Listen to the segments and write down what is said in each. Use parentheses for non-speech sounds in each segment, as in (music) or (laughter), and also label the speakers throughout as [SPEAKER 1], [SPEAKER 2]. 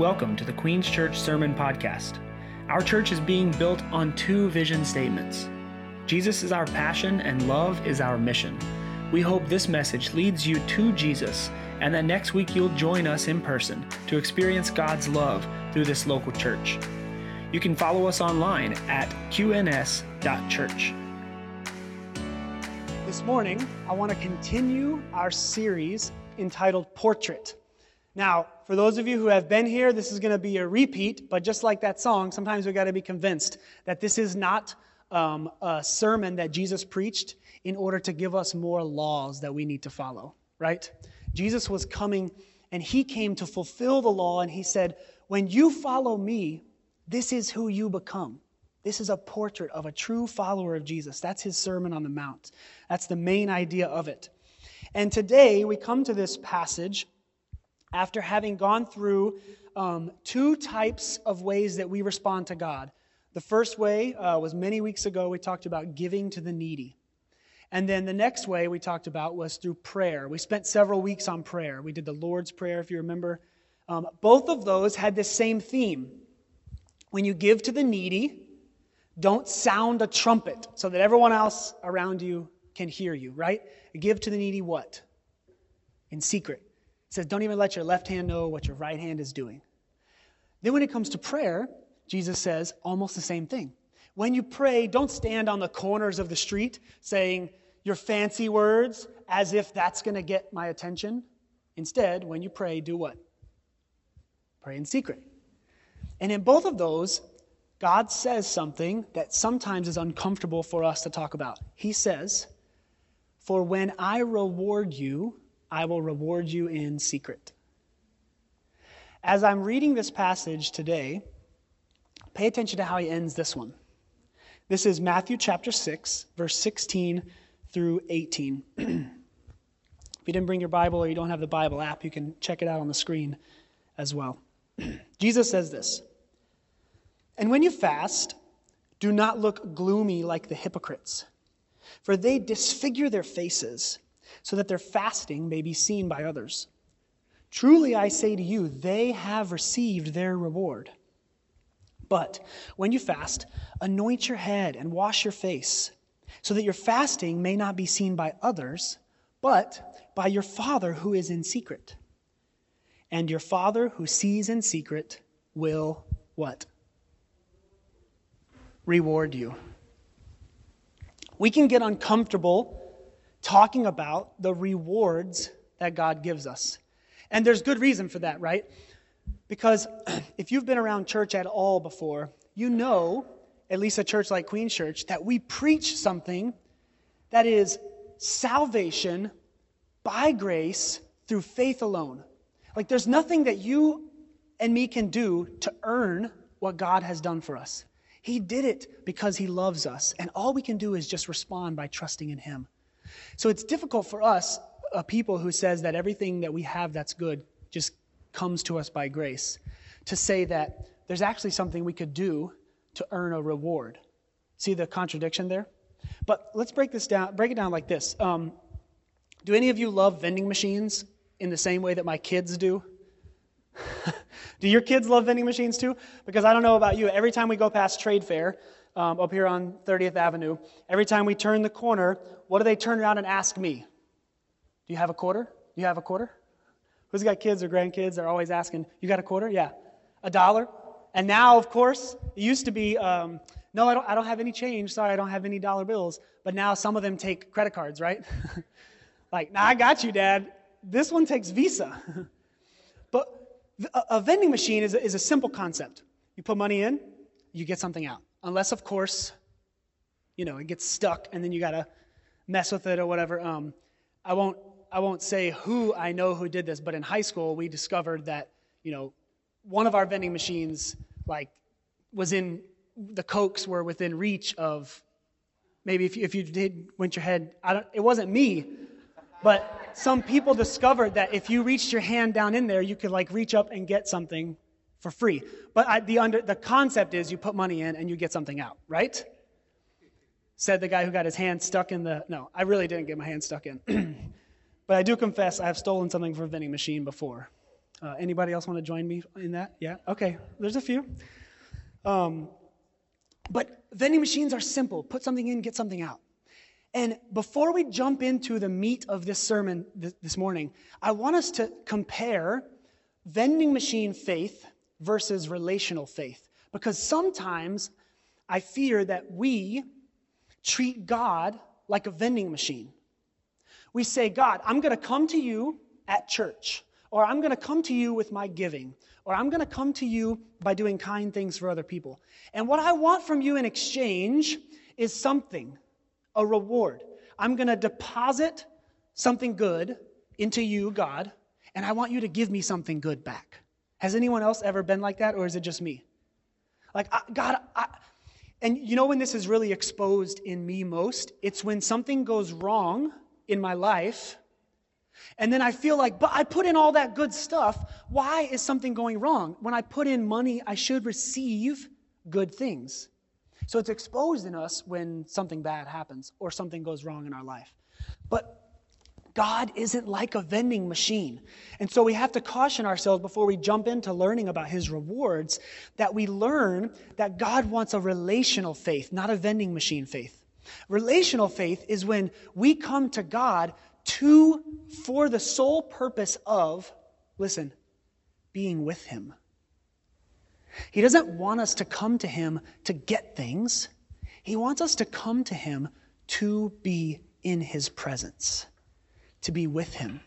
[SPEAKER 1] Welcome to the Queens Church Sermon Podcast. Our church is being built on two vision statements Jesus is our passion, and love is our mission. We hope this message leads you to Jesus, and that next week you'll join us in person to experience God's love through this local church. You can follow us online at qns.church.
[SPEAKER 2] This morning, I want to continue our series entitled Portrait. Now, for those of you who have been here, this is going to be a repeat, but just like that song, sometimes we've got to be convinced that this is not um, a sermon that Jesus preached in order to give us more laws that we need to follow, right? Jesus was coming and he came to fulfill the law, and he said, When you follow me, this is who you become. This is a portrait of a true follower of Jesus. That's his Sermon on the Mount. That's the main idea of it. And today we come to this passage after having gone through um, two types of ways that we respond to God. The first way uh, was many weeks ago, we talked about giving to the needy. And then the next way we talked about was through prayer. We spent several weeks on prayer. We did the Lord's Prayer, if you remember. Um, both of those had the same theme. When you give to the needy, don't sound a trumpet so that everyone else around you can hear you, right? Give to the needy what? In secret. Says, don't even let your left hand know what your right hand is doing. Then when it comes to prayer, Jesus says almost the same thing. When you pray, don't stand on the corners of the street saying your fancy words as if that's going to get my attention. Instead, when you pray, do what? Pray in secret. And in both of those, God says something that sometimes is uncomfortable for us to talk about. He says, For when I reward you, I will reward you in secret. As I'm reading this passage today, pay attention to how he ends this one. This is Matthew chapter 6, verse 16 through 18. (clears throat) if you didn't bring your Bible or you don't have the Bible app, you can check it out on the screen as well. (clears throat) Jesus says this And when you fast, do not look gloomy like the hypocrites, for they disfigure their faces so that their fasting may be seen by others. Truly I say to you, they have received their reward. But when you fast, anoint your head and wash your face, so that your fasting may not be seen by others, but by your Father who is in secret. And your Father who sees in secret will what? Reward you. We can get uncomfortable talking about the rewards that God gives us. And there's good reason for that, right? Because (clears throat) if you've been around church at all before, you know, at least a church like Queen Church, that we preach something that is salvation by grace through faith alone. Like there's nothing that you and me can do to earn what God has done for us. He did it because he loves us, and all we can do is just respond by trusting in him. So it's difficult for us, a people who says that everything that we have that's good just comes to us by grace, to say that there's actually something we could do to earn a reward. See the contradiction there? But let's break this down. Break it down like this. Um, do any of you love vending machines in the same way that my kids do? (laughs) do your kids love vending machines too? Because I don't know about you. Every time we go past Trade Fair, um, up here on 30th Avenue, every time we turn the corner, what do they turn around and ask me? Do you have a quarter? Do you have a quarter? Who's got kids or grandkids? They're always asking, You got a quarter? Yeah. A dollar? And now, of course, it used to be, um, No, I don't, I don't have any change. Sorry, I don't have any dollar bills. But now some of them take credit cards, right? (laughs) like, nah, I got you, Dad. This one takes Visa. (laughs) but a, vending machine is is a simple concept. You put money in, you get something out. Unless, of course, you know, it gets stuck and then you got to mess with it or whatever. Um, I won't I won't say who I know who did this, but in high school we discovered that you know one of our vending machines like was in the cokes were within reach of maybe if you, if you did went your head I don't it wasn't me, but some people discovered that if you reached your hand down in there you could like reach up and get something for free. But I, the, under, the concept is you put money in and you get something out, right? Said the guy who got his hand stuck in the. No, I really didn't get my hand stuck in. (clears throat) but I do confess I have stolen something from a vending machine before. Uh, anybody else want to join me in that? Yeah? Okay, there's a few. Um, but vending machines are simple put something in, get something out. And before we jump into the meat of this sermon this morning, I want us to compare vending machine faith versus relational faith. Because sometimes I fear that we treat God like a vending machine. We say, God, I'm going to come to you at church, or I'm going to come to you with my giving, or I'm going to come to you by doing kind things for other people. And what I want from you in exchange is something, a reward. I'm going to deposit something good into you, God, and I want you to give me something good back. Has anyone else ever been like that, or is it just me? Like, I, God, I, and you know when this is really exposed in me most? It's when something goes wrong in my life, and then I feel like, but I put in all that good stuff. Why is something going wrong? When I put in money, I should receive good things. So it's exposed in us when something bad happens or something goes wrong in our life. But God isn't like a vending machine. And so we have to caution ourselves before we jump into learning about his rewards that we learn that God wants a relational faith, not a vending machine faith. Relational faith is when we come to God to for the sole purpose of listen, being with him. He doesn't want us to come to him to get things. He wants us to come to him to be in his presence to be with Him.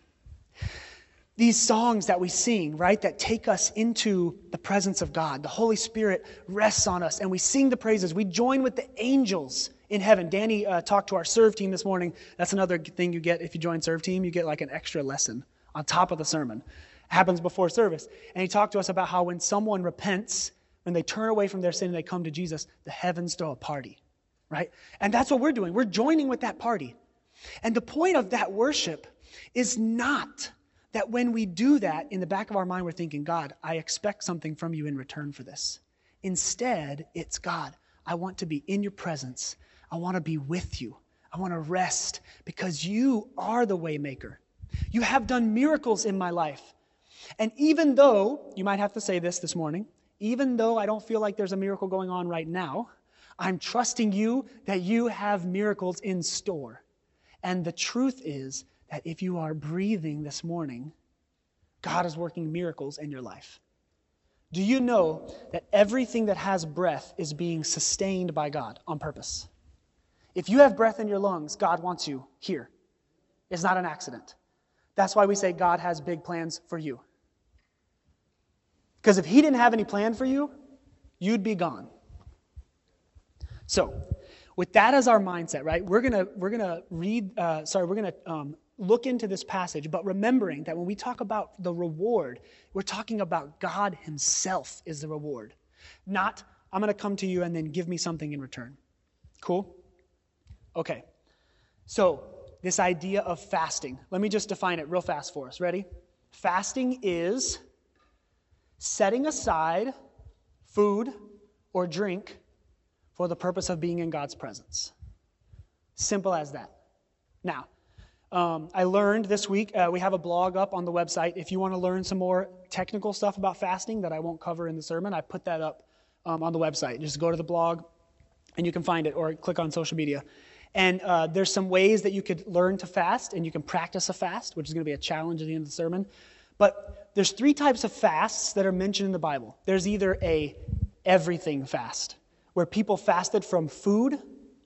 [SPEAKER 2] These songs that we sing, right, that take us into the presence of God, the Holy Spirit rests on us, and we sing the praises. We join with the angels in heaven. Danny uh, talked to our serve team this morning. That's another thing you get if you join serve team. You get like an extra lesson on top of the sermon. It happens before service. And he talked to us about how when someone repents, when they turn away from their sin and they come to Jesus, the heavens throw a party, right? And that's what we're doing. We're joining with that party. And the point of that worship is not that when we do that, in the back of our mind, we're thinking, God, I expect something from you in return for this. Instead, it's God, I want to be in your presence. I want to be with you. I want to rest because you are the waymaker. You have done miracles in my life. And even though, you might have to say this this morning, even though I don't feel like there's a miracle going on right now, I'm trusting you that you have miracles in store. And the truth is that if you are breathing this morning, God is working miracles in your life. Do you know that everything that has breath is being sustained by God on purpose? If you have breath in your lungs, God wants you here. It's not an accident. That's why we say God has big plans for you. Because if He didn't have any plan for you, you'd be gone. So, with that as our mindset, right? We're gonna we're gonna read. Uh, sorry, we're gonna um, look into this passage, but remembering that when we talk about the reward, we're talking about God Himself is the reward, not I'm gonna come to you and then give me something in return. Cool. Okay. So this idea of fasting. Let me just define it real fast for us. Ready? Fasting is setting aside food or drink for the purpose of being in God's presence. Simple as that. Now, um, I learned this week, uh, we have a blog up on the website. If you want to learn some more technical stuff about fasting that I won't cover in the sermon, I put that up um, on the website. Just go to the blog and you can find it or click on social media. And uh, there's some ways that you could learn to fast and you can practice a fast, which is going to be a challenge at the end of the sermon. But there's three types of fasts that are mentioned in the Bible. There's either a everything fast, where people fasted from food,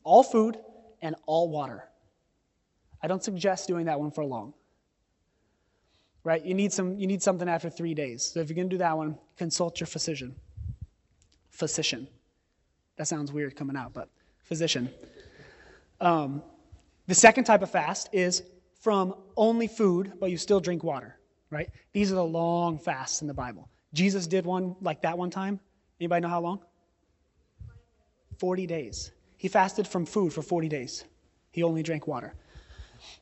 [SPEAKER 2] all food, and all water. I don't suggest doing that one for long. Right? You need, some, you need something after three days. So if you're going to do that one, consult your physician. Physician. That sounds weird coming out, but physician. Um, the second type of fast is from only food, but you still drink water. Right? These are the long fasts in the Bible. Jesus did one like that one time. Anybody know how long? 40 days. He fasted from food for 40 days. He only drank water.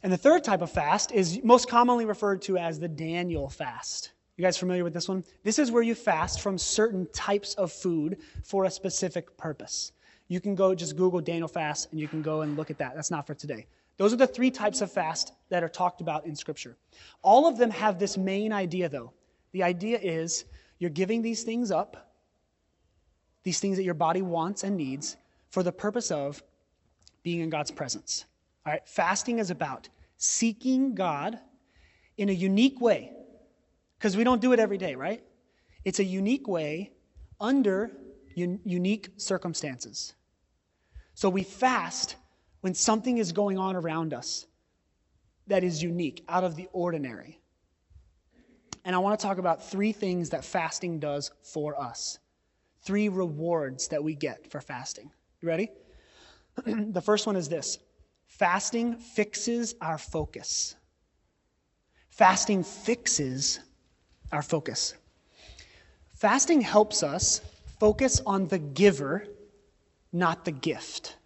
[SPEAKER 2] And the third type of fast is most commonly referred to as the Daniel fast. You guys familiar with this one? This is where you fast from certain types of food for a specific purpose. You can go just Google Daniel fast and you can go and look at that. That's not for today. Those are the three types of fast that are talked about in Scripture. All of them have this main idea, though. The idea is you're giving these things up, these things that your body wants and needs, for the purpose of being in God's presence. All right, fasting is about seeking God in a unique way, because we don't do it every day, right? It's a unique way under un- unique circumstances. So we fast when something is going on around us that is unique, out of the ordinary. And I want to talk about three things that fasting does for us. Three rewards that we get for fasting. You ready? (clears throat) the first one is this fasting fixes our focus. Fasting fixes our focus. Fasting helps us focus on the giver, not the gift.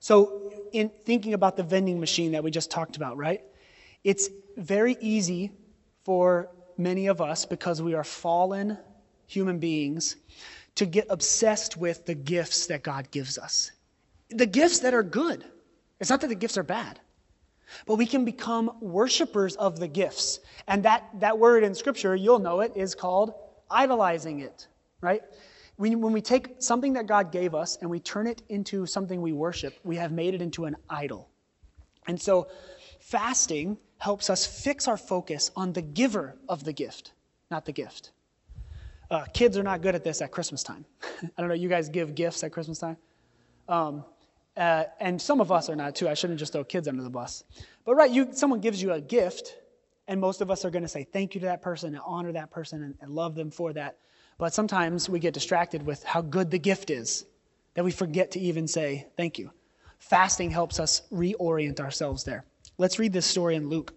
[SPEAKER 2] So, in thinking about the vending machine that we just talked about, right? It's very easy for many of us, because we are fallen human beings, to get obsessed with the gifts that God gives us. The gifts that are good. It's not that the gifts are bad, but we can become worshipers of the gifts. And that, that word in Scripture, you'll know it, is called idolizing it, right? When, when we take something that God gave us and we turn it into something we worship, we have made it into an idol. And so, fasting helps us fix our focus on the giver of the gift, not the gift. Uh, kids are not good at this at Christmas time. (laughs) I don't know, you guys give gifts at Christmas time? Um, uh, and some of us are not too. I shouldn't just throw kids under the bus. But right, you, someone gives you a gift, and most of us are going to say thank you to that person and honor that person and, and love them for that. But sometimes we get distracted with how good the gift is that we forget to even say thank you. Fasting helps us reorient ourselves there. Let's read this story in Luke.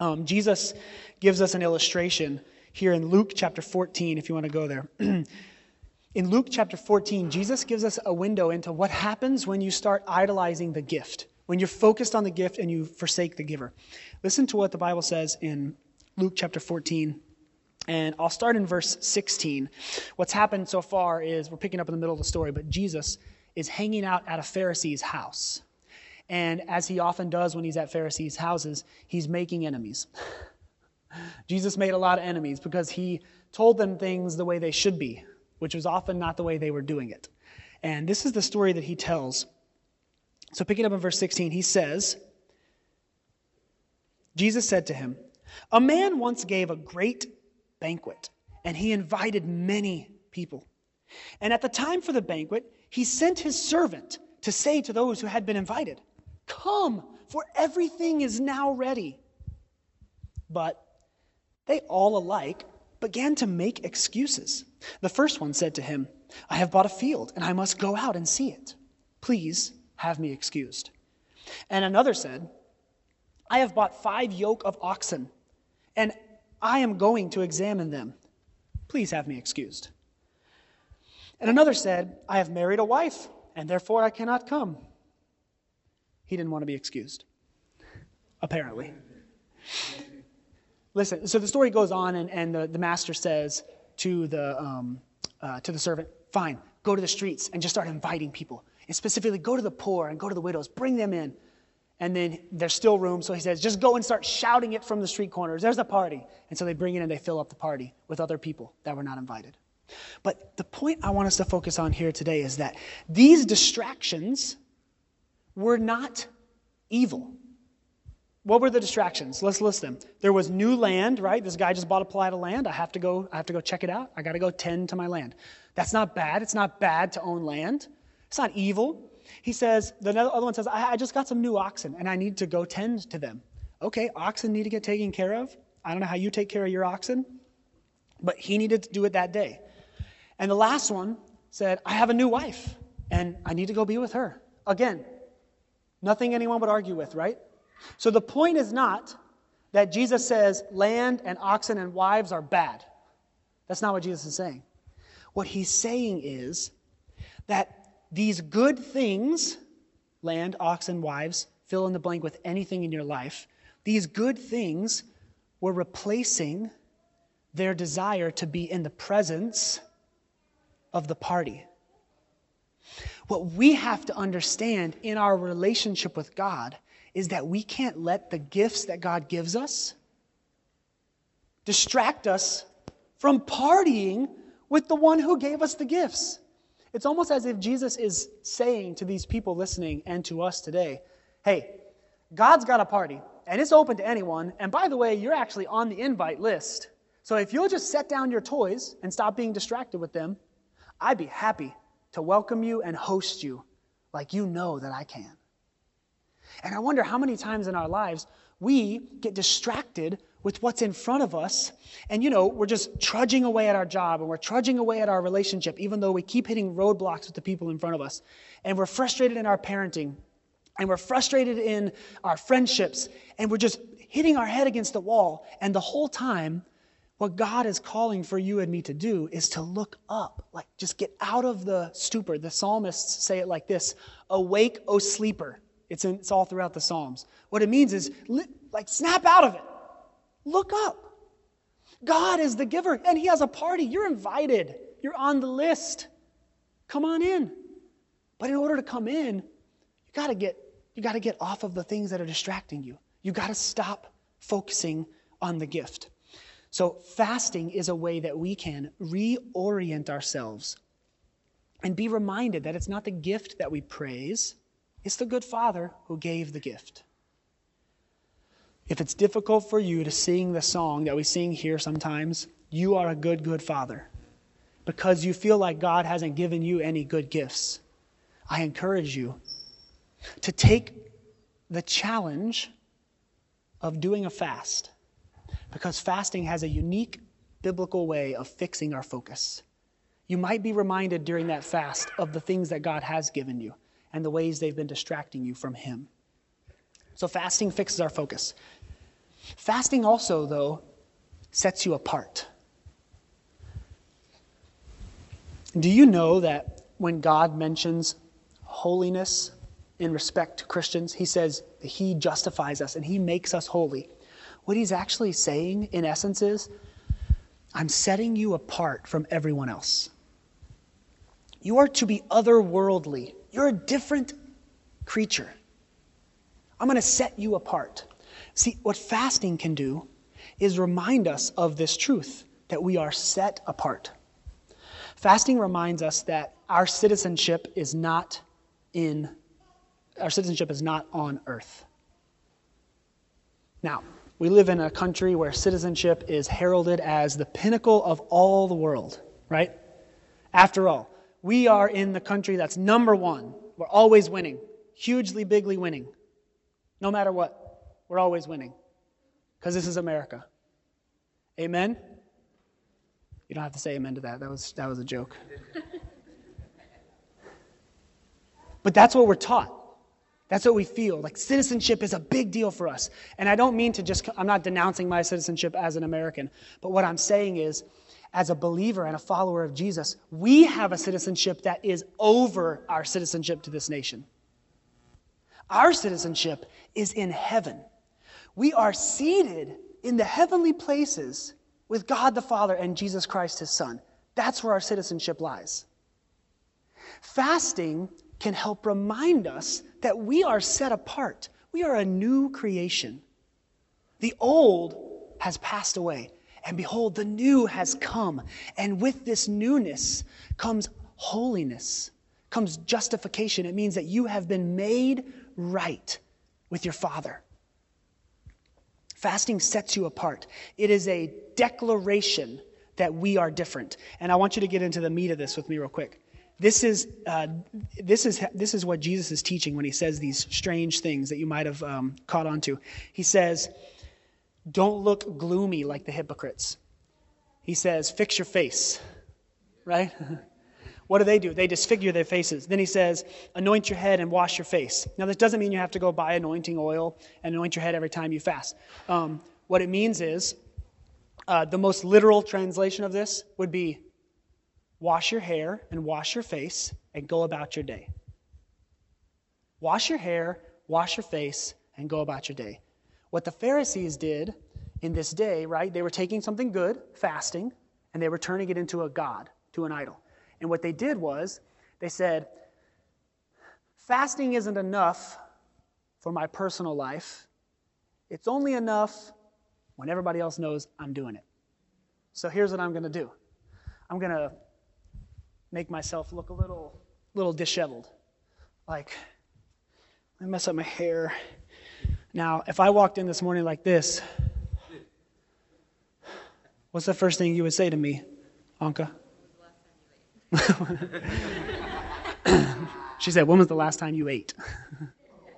[SPEAKER 2] Um, Jesus gives us an illustration here in Luke chapter 14, if you want to go there. (clears throat) in Luke chapter 14, Jesus gives us a window into what happens when you start idolizing the gift, when you're focused on the gift and you forsake the giver. Listen to what the Bible says in Luke chapter 14, and I'll start in verse 16. What's happened so far is we're picking up in the middle of the story, but Jesus is hanging out at a Pharisee's house. And as he often does when he's at Pharisees' houses, he's making enemies. (laughs) Jesus made a lot of enemies because he told them things the way they should be, which was often not the way they were doing it. And this is the story that he tells. So, picking up in verse 16, he says, Jesus said to him, A man once gave a great banquet, and he invited many people. And at the time for the banquet, he sent his servant to say to those who had been invited, Come, for everything is now ready. But they all alike began to make excuses. The first one said to him, I have bought a field, and I must go out and see it. Please have me excused. And another said, I have bought five yoke of oxen, and I am going to examine them. Please have me excused. And another said, I have married a wife, and therefore I cannot come. He didn't want to be excused, apparently. Listen, so the story goes on, and, and the, the master says to the, um, uh, to the servant, Fine, go to the streets and just start inviting people. And specifically, go to the poor and go to the widows, bring them in. And then there's still room, so he says, just go and start shouting it from the street corners. There's a party. And so they bring it and they fill up the party with other people that were not invited. But the point I want us to focus on here today is that these distractions were not evil. What were the distractions? Let's list them. There was new land, right? This guy just bought a plot of land. I have to go, I have to go check it out. I got to go tend to my land. That's not bad. It's not bad to own land. It's not evil. He says, the other one says, I, I just got some new oxen and I need to go tend to them. Okay, oxen need to get taken care of. I don't know how you take care of your oxen, but he needed to do it that day. And the last one said, I have a new wife and I need to go be with her. Again, nothing anyone would argue with, right? So the point is not that Jesus says land and oxen and wives are bad. That's not what Jesus is saying. What he's saying is that these good things, land, oxen, wives, fill in the blank with anything in your life, these good things were replacing their desire to be in the presence of the party. What we have to understand in our relationship with God is that we can't let the gifts that God gives us distract us from partying with the one who gave us the gifts. It's almost as if Jesus is saying to these people listening and to us today, hey, God's got a party, and it's open to anyone. And by the way, you're actually on the invite list. So if you'll just set down your toys and stop being distracted with them, I'd be happy to welcome you and host you like you know that I can. And I wonder how many times in our lives we get distracted with what's in front of us. And, you know, we're just trudging away at our job and we're trudging away at our relationship, even though we keep hitting roadblocks with the people in front of us. And we're frustrated in our parenting and we're frustrated in our friendships and we're just hitting our head against the wall. And the whole time, what God is calling for you and me to do is to look up, like just get out of the stupor. The psalmists say it like this Awake, O sleeper. It's, in, it's all throughout the Psalms. What it means is, like, snap out of it. Look up. God is the giver, and He has a party. You're invited, you're on the list. Come on in. But in order to come in, you got to get you got to get off of the things that are distracting you. You got to stop focusing on the gift. So, fasting is a way that we can reorient ourselves and be reminded that it's not the gift that we praise, it's the good Father who gave the gift. If it's difficult for you to sing the song that we sing here sometimes, you are a good, good Father because you feel like God hasn't given you any good gifts. I encourage you to take the challenge of doing a fast because fasting has a unique biblical way of fixing our focus. You might be reminded during that fast of the things that God has given you and the ways they've been distracting you from Him. So, fasting fixes our focus. Fasting also, though, sets you apart. Do you know that when God mentions holiness in respect to Christians, He says that He justifies us and He makes us holy? What He's actually saying, in essence, is I'm setting you apart from everyone else. You are to be otherworldly. You're a different creature. I'm going to set you apart. See, what fasting can do is remind us of this truth that we are set apart. Fasting reminds us that our citizenship is not in our citizenship is not on earth. Now, we live in a country where citizenship is heralded as the pinnacle of all the world, right? After all, we are in the country that's number one. We're always winning, hugely, bigly winning, no matter what. We're always winning because this is America. Amen? You don't have to say amen to that. That was, that was a joke. (laughs) but that's what we're taught. That's what we feel. Like citizenship is a big deal for us. And I don't mean to just, I'm not denouncing my citizenship as an American. But what I'm saying is, as a believer and a follower of Jesus, we have a citizenship that is over our citizenship to this nation. Our citizenship is in heaven. We are seated in the heavenly places with God the Father and Jesus Christ, his Son. That's where our citizenship lies. Fasting can help remind us that we are set apart. We are a new creation. The old has passed away, and behold, the new has come. And with this newness comes holiness, comes justification. It means that you have been made right with your Father. Fasting sets you apart. It is a declaration that we are different. And I want you to get into the meat of this with me real quick. This is, uh, this is, this is what Jesus is teaching when he says these strange things that you might have um, caught on to. He says, Don't look gloomy like the hypocrites. He says, Fix your face, right? (laughs) What do they do? They disfigure their faces. Then he says, anoint your head and wash your face. Now, this doesn't mean you have to go buy anointing oil and anoint your head every time you fast. Um, what it means is, uh, the most literal translation of this would be wash your hair and wash your face and go about your day. Wash your hair, wash your face, and go about your day. What the Pharisees did in this day, right, they were taking something good, fasting, and they were turning it into a god, to an idol. And what they did was they said, fasting isn't enough for my personal life. It's only enough when everybody else knows I'm doing it. So here's what I'm going to do I'm going to make myself look a little, little disheveled. Like, I mess up my hair. Now, if I walked in this morning like this, what's the first thing you would say to me, Anka? (laughs) she said, When was the last time you ate?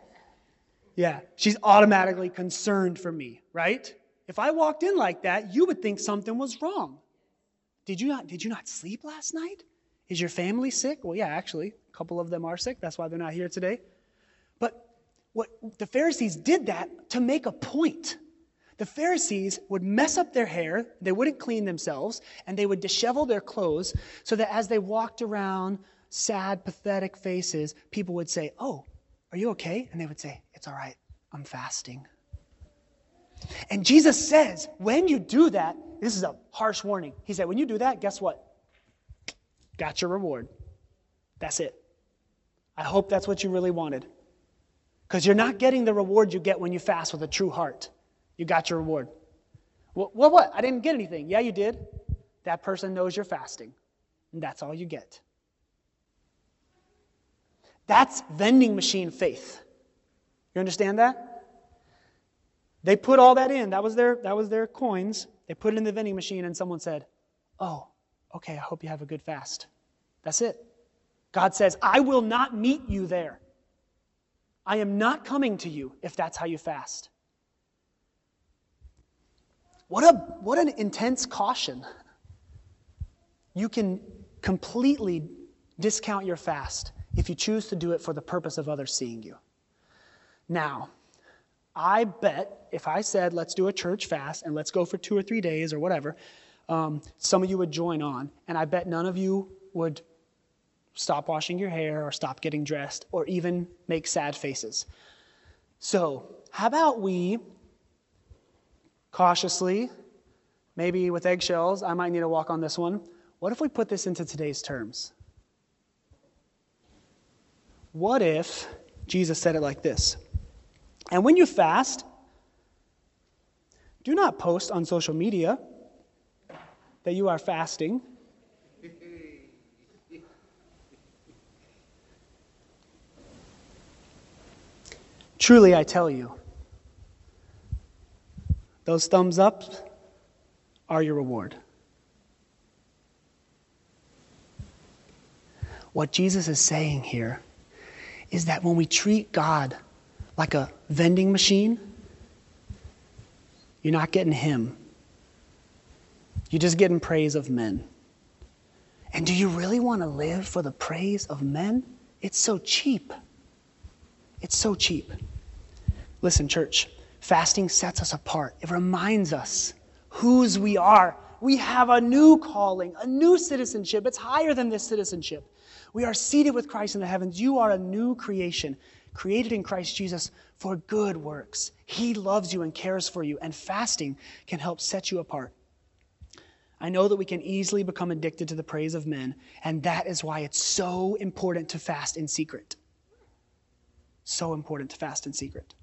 [SPEAKER 2] (laughs) yeah, she's automatically concerned for me, right? If I walked in like that, you would think something was wrong. Did you not, did you not sleep last night? Is your family sick? Well, yeah, actually, a couple of them are sick. That's why they're not here today. What the Pharisees did that to make a point. The Pharisees would mess up their hair, they wouldn't clean themselves, and they would dishevel their clothes so that as they walked around sad, pathetic faces, people would say, Oh, are you okay? And they would say, It's all right, I'm fasting. And Jesus says, when you do that, this is a harsh warning. He said, when you do that, guess what? Got your reward. That's it. I hope that's what you really wanted. Because you're not getting the reward you get when you fast with a true heart. You got your reward. Well, what, what? I didn't get anything. Yeah, you did. That person knows you're fasting. And that's all you get. That's vending machine faith. You understand that? They put all that in. That was their, that was their coins. They put it in the vending machine, and someone said, Oh, okay, I hope you have a good fast. That's it. God says, I will not meet you there. I am not coming to you if that's how you fast. What, a, what an intense caution. You can completely discount your fast if you choose to do it for the purpose of others seeing you. Now, I bet if I said, let's do a church fast and let's go for two or three days or whatever, um, some of you would join on. And I bet none of you would stop washing your hair or stop getting dressed or even make sad faces. So, how about we cautiously, maybe with eggshells, I might need to walk on this one. What if we put this into today's terms? What if Jesus said it like this? And when you fast, do not post on social media that you are fasting. Truly, I tell you, those thumbs up are your reward. What Jesus is saying here is that when we treat God like a vending machine, you're not getting Him. You're just getting praise of men. And do you really want to live for the praise of men? It's so cheap. It's so cheap. Listen, church, fasting sets us apart. It reminds us whose we are. We have a new calling, a new citizenship. It's higher than this citizenship. We are seated with Christ in the heavens. You are a new creation created in Christ Jesus for good works. He loves you and cares for you, and fasting can help set you apart. I know that we can easily become addicted to the praise of men, and that is why it's so important to fast in secret. So important to fast in secret.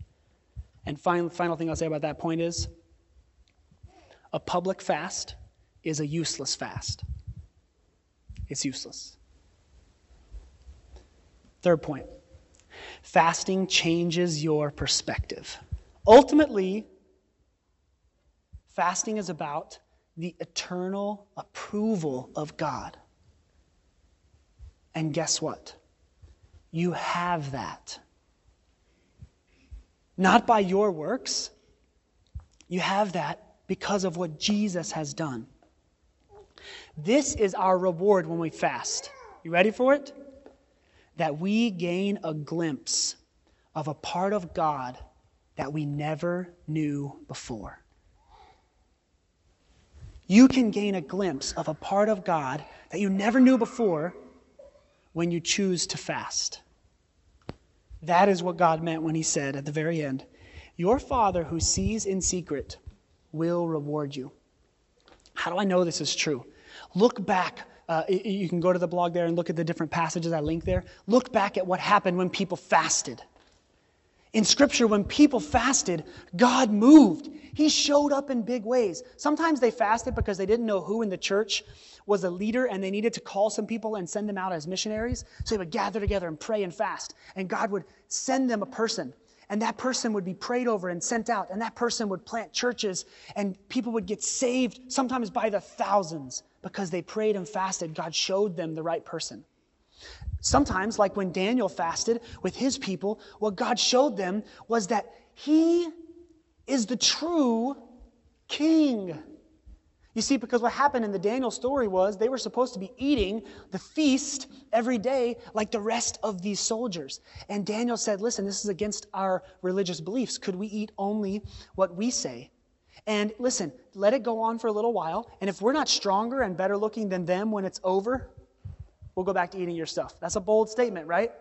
[SPEAKER 2] And final, final thing I'll say about that point is a public fast is a useless fast. It's useless. Third point Fasting changes your perspective. Ultimately, fasting is about the eternal approval of God. And guess what? You have that. Not by your works. You have that because of what Jesus has done. This is our reward when we fast. You ready for it? that we gain a glimpse of a part of God that we never knew before. You can gain a glimpse of a part of God that you never knew before when you choose to fast. That is what God meant when He said at the very end, Your Father who sees in secret will reward you. How do I know this is true? Look back uh, you can go to the blog there and look at the different passages I link there. Look back at what happened when people fasted. In Scripture, when people fasted, God moved. He showed up in big ways. Sometimes they fasted because they didn't know who in the church was a leader and they needed to call some people and send them out as missionaries. So they would gather together and pray and fast. And God would send them a person. And that person would be prayed over and sent out. And that person would plant churches. And people would get saved, sometimes by the thousands, because they prayed and fasted. God showed them the right person. Sometimes, like when Daniel fasted with his people, what God showed them was that he is the true king. You see, because what happened in the Daniel story was they were supposed to be eating the feast every day like the rest of these soldiers. And Daniel said, Listen, this is against our religious beliefs. Could we eat only what we say? And listen, let it go on for a little while. And if we're not stronger and better looking than them when it's over, we'll go back to eating your stuff. That's a bold statement, right?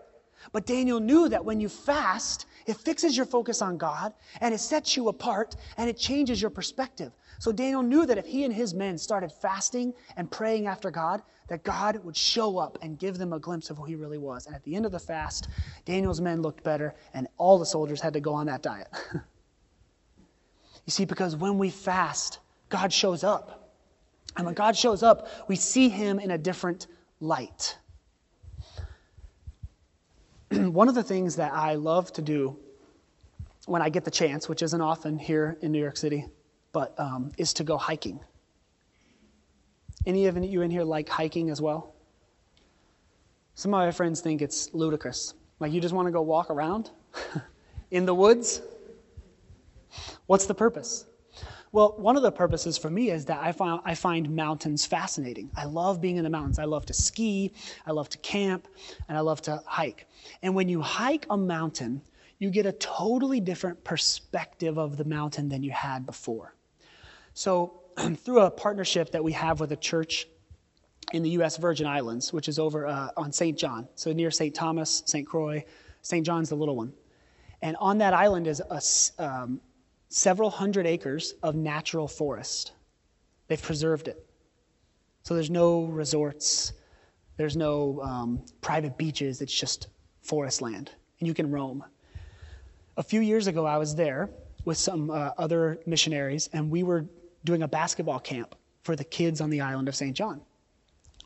[SPEAKER 2] But Daniel knew that when you fast, it fixes your focus on God and it sets you apart and it changes your perspective. So Daniel knew that if he and his men started fasting and praying after God, that God would show up and give them a glimpse of who he really was. And at the end of the fast, Daniel's men looked better, and all the soldiers had to go on that diet. (laughs) you see, because when we fast, God shows up. And when God shows up, we see him in a different light. (clears throat) One of the things that I love to do when I get the chance, which isn't often here in New York City, but um, is to go hiking. Any of you in here like hiking as well? Some of my friends think it's ludicrous. Like, you just want to go walk around (laughs) in the woods? What's the purpose? Well, one of the purposes for me is that I find, I find mountains fascinating. I love being in the mountains. I love to ski, I love to camp, and I love to hike. And when you hike a mountain, you get a totally different perspective of the mountain than you had before. So, (clears throat) through a partnership that we have with a church in the U.S. Virgin Islands, which is over uh, on St. John, so near St. Thomas, St. Croix, St. John's the little one. And on that island is a, um, several hundred acres of natural forest. They've preserved it. So there's no resorts, there's no um, private beaches, it's just forest land, and you can roam. A few years ago, I was there with some uh, other missionaries, and we were doing a basketball camp for the kids on the island of St. John,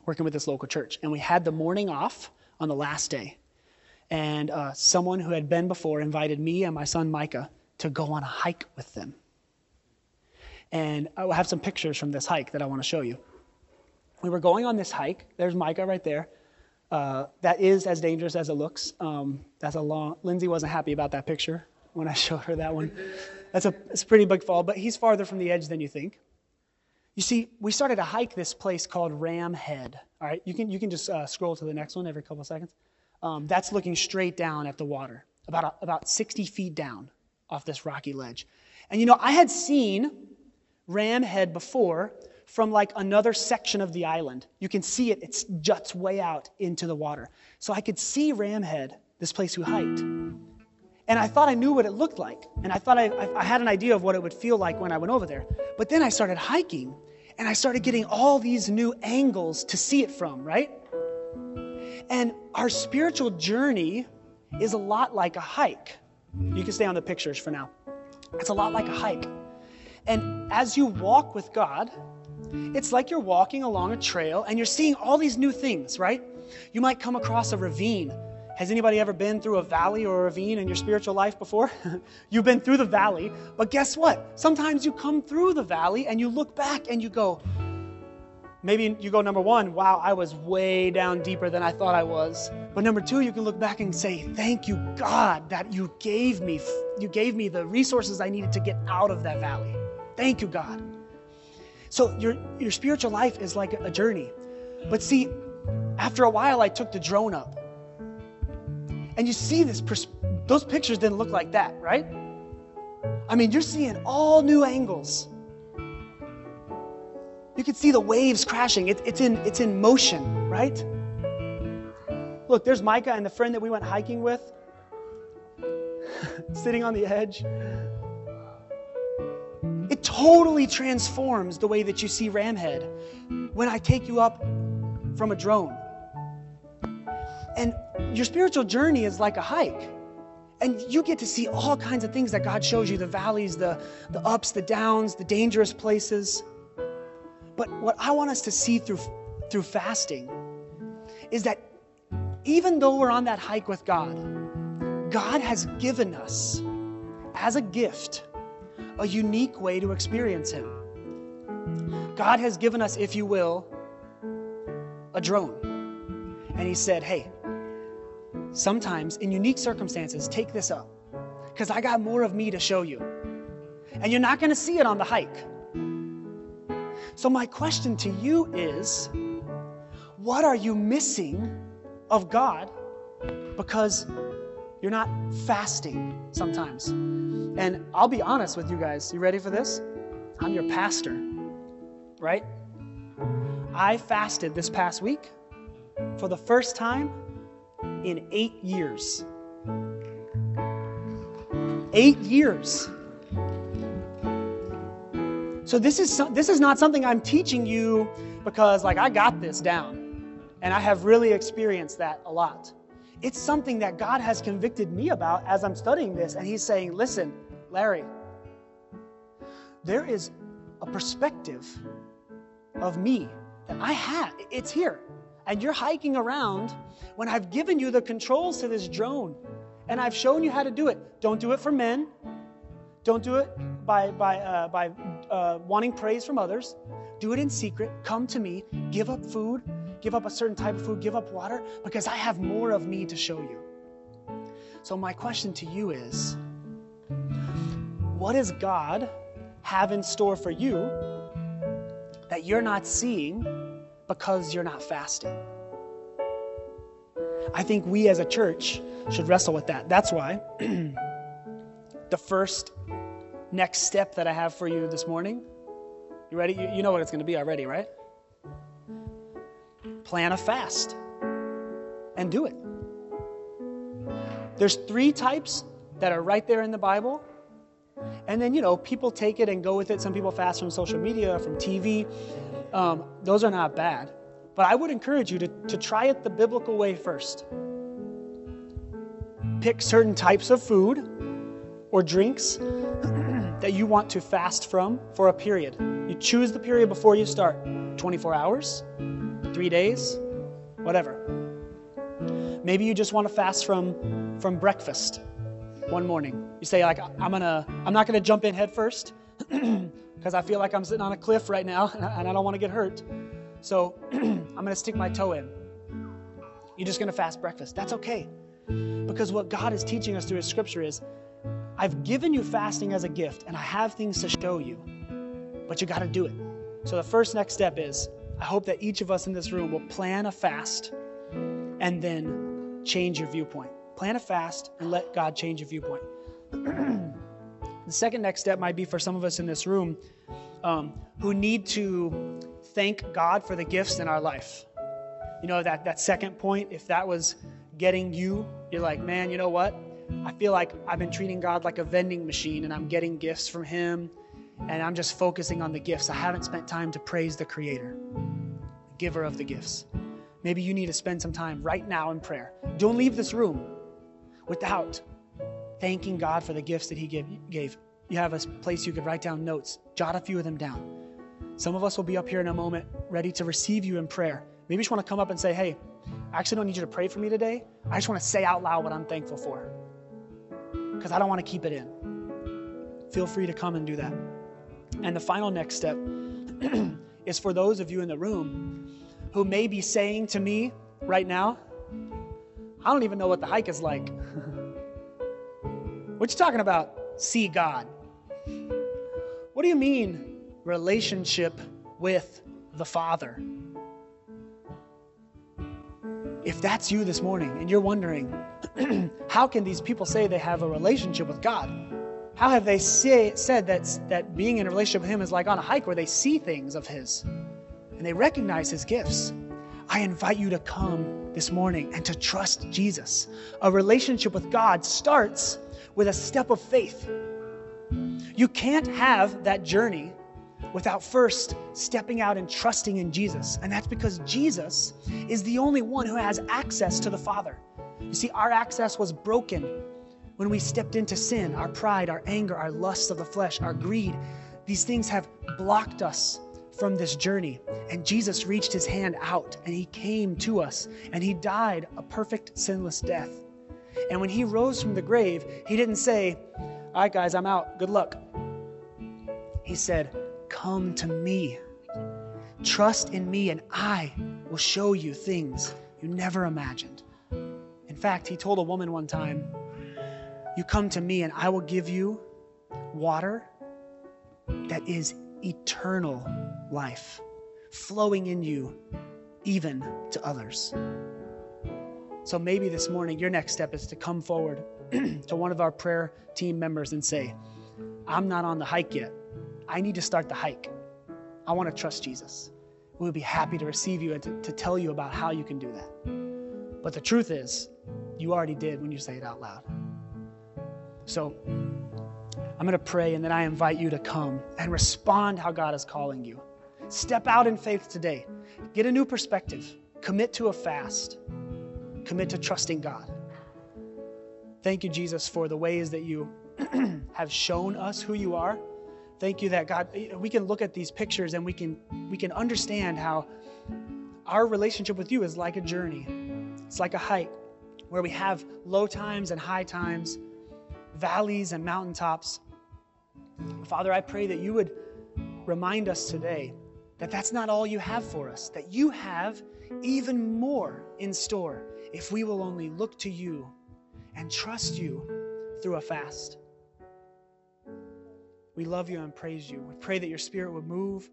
[SPEAKER 2] working with this local church. And we had the morning off on the last day. And uh, someone who had been before invited me and my son Micah to go on a hike with them. And I have some pictures from this hike that I want to show you. We were going on this hike. There's Micah right there. Uh, that is as dangerous as it looks. Um, that's a long. Lindsay wasn't happy about that picture when I (laughs) showed her that one. That's a, it's a pretty big fall, but he's farther from the edge than you think. You see, we started to hike this place called Ram Head. All right, you can, you can just uh, scroll to the next one every couple of seconds. Um, that's looking straight down at the water, about, a, about 60 feet down off this rocky ledge. And you know, I had seen Ram Head before from like another section of the island. You can see it, it juts way out into the water. So I could see Ram Head, this place we hiked. And I thought I knew what it looked like. And I thought I, I had an idea of what it would feel like when I went over there. But then I started hiking and I started getting all these new angles to see it from, right? And our spiritual journey is a lot like a hike. You can stay on the pictures for now. It's a lot like a hike. And as you walk with God, it's like you're walking along a trail and you're seeing all these new things, right? You might come across a ravine. Has anybody ever been through a valley or a ravine in your spiritual life before? (laughs) You've been through the valley, but guess what? Sometimes you come through the valley and you look back and you go, Maybe you go number one, wow, I was way down deeper than I thought I was. But number two, you can look back and say, thank you, God, that you gave me, you gave me the resources I needed to get out of that valley. Thank you, God. So your, your spiritual life is like a journey. But see, after a while, I took the drone up. And you see this, pers- those pictures didn't look like that, right? I mean, you're seeing all new angles. You can see the waves crashing. It, it's, in, it's in motion, right? Look, there's Micah and the friend that we went hiking with, (laughs) sitting on the edge. It totally transforms the way that you see Ram Head when I take you up from a drone. And your spiritual journey is like a hike. And you get to see all kinds of things that God shows you the valleys, the, the ups, the downs, the dangerous places. But what I want us to see through, through fasting is that even though we're on that hike with God, God has given us as a gift a unique way to experience Him. God has given us, if you will, a drone. And He said, hey, sometimes in unique circumstances, take this up because I got more of me to show you. And you're not going to see it on the hike. So, my question to you is what are you missing of God because you're not fasting sometimes? And I'll be honest with you guys. You ready for this? I'm your pastor, right? I fasted this past week for the first time in eight years. Eight years. So this is this is not something I'm teaching you because like I got this down, and I have really experienced that a lot. It's something that God has convicted me about as I'm studying this, and He's saying, "Listen, Larry, there is a perspective of me that I have. It's here and you're hiking around when I've given you the controls to this drone and I've shown you how to do it. Don't do it for men. Don't do it by, by, uh, by uh, wanting praise from others. Do it in secret. Come to me. Give up food. Give up a certain type of food. Give up water because I have more of me to show you. So, my question to you is what does God have in store for you that you're not seeing because you're not fasting. I think we as a church should wrestle with that. That's why (clears throat) the first next step that I have for you this morning, you ready? You, you know what it's going to be already, right? Plan a fast and do it. There's three types that are right there in the Bible. And then, you know, people take it and go with it. Some people fast from social media, from TV. Um, those are not bad. But I would encourage you to, to try it the biblical way first. Pick certain types of food or drinks (clears throat) that you want to fast from for a period. You choose the period before you start 24 hours, three days, whatever. Maybe you just want to fast from, from breakfast one morning. You say, like, I'm gonna, I'm not gonna jump in head first (clears throat) because I feel like I'm sitting on a cliff right now (laughs) and I don't want to get hurt. So (clears throat) I'm going to stick my toe in. You're just going to fast breakfast. That's okay. Because what God is teaching us through His scripture is I've given you fasting as a gift and I have things to show you, but you got to do it. So the first next step is I hope that each of us in this room will plan a fast and then change your viewpoint. Plan a fast and let God change your viewpoint. (clears throat) The second next step might be for some of us in this room um, who need to thank God for the gifts in our life. You know, that, that second point, if that was getting you, you're like, man, you know what? I feel like I've been treating God like a vending machine and I'm getting gifts from Him and I'm just focusing on the gifts. I haven't spent time to praise the Creator, the giver of the gifts. Maybe you need to spend some time right now in prayer. Don't leave this room without thanking God for the gifts that He gave. You have a place you could write down notes, jot a few of them down. Some of us will be up here in a moment ready to receive you in prayer. Maybe you just want to come up and say, Hey, I actually don't need you to pray for me today. I just want to say out loud what I'm thankful for because I don't want to keep it in. Feel free to come and do that. And the final next step (clears throat) is for those of you in the room who may be saying to me right now, I don't even know what the hike is like. (laughs) What you talking about? See God. What do you mean, relationship with the Father? If that's you this morning and you're wondering, (clears throat) how can these people say they have a relationship with God? How have they say, said that, that being in a relationship with Him is like on a hike where they see things of His and they recognize His gifts? I invite you to come this morning and to trust Jesus. A relationship with God starts with a step of faith. You can't have that journey without first stepping out and trusting in Jesus. And that's because Jesus is the only one who has access to the Father. You see, our access was broken when we stepped into sin, our pride, our anger, our lust of the flesh, our greed, these things have blocked us from this journey. And Jesus reached his hand out and he came to us and he died a perfect, sinless death. And when he rose from the grave, he didn't say, All right, guys, I'm out. Good luck. He said, Come to me. Trust in me, and I will show you things you never imagined. In fact, he told a woman one time, You come to me, and I will give you water that is eternal life, flowing in you, even to others. So maybe this morning, your next step is to come forward (clears throat) to one of our prayer team members and say, I'm not on the hike yet. I need to start the hike. I want to trust Jesus. We would be happy to receive you and to, to tell you about how you can do that. But the truth is, you already did when you say it out loud. So I'm going to pray and then I invite you to come and respond how God is calling you. Step out in faith today. Get a new perspective. Commit to a fast. Commit to trusting God. Thank you, Jesus, for the ways that you (clears throat) have shown us who you are. Thank you that God, we can look at these pictures and we can we can understand how our relationship with you is like a journey. It's like a hike where we have low times and high times, valleys and mountaintops. Father, I pray that you would remind us today that that's not all you have for us, that you have even more in store if we will only look to you and trust you through a fast. We love you and praise you. We pray that your spirit would move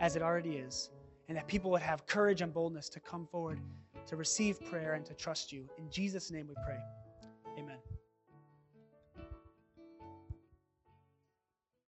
[SPEAKER 2] as it already is, and that people would have courage and boldness to come forward to receive prayer and to trust you. In Jesus' name we pray.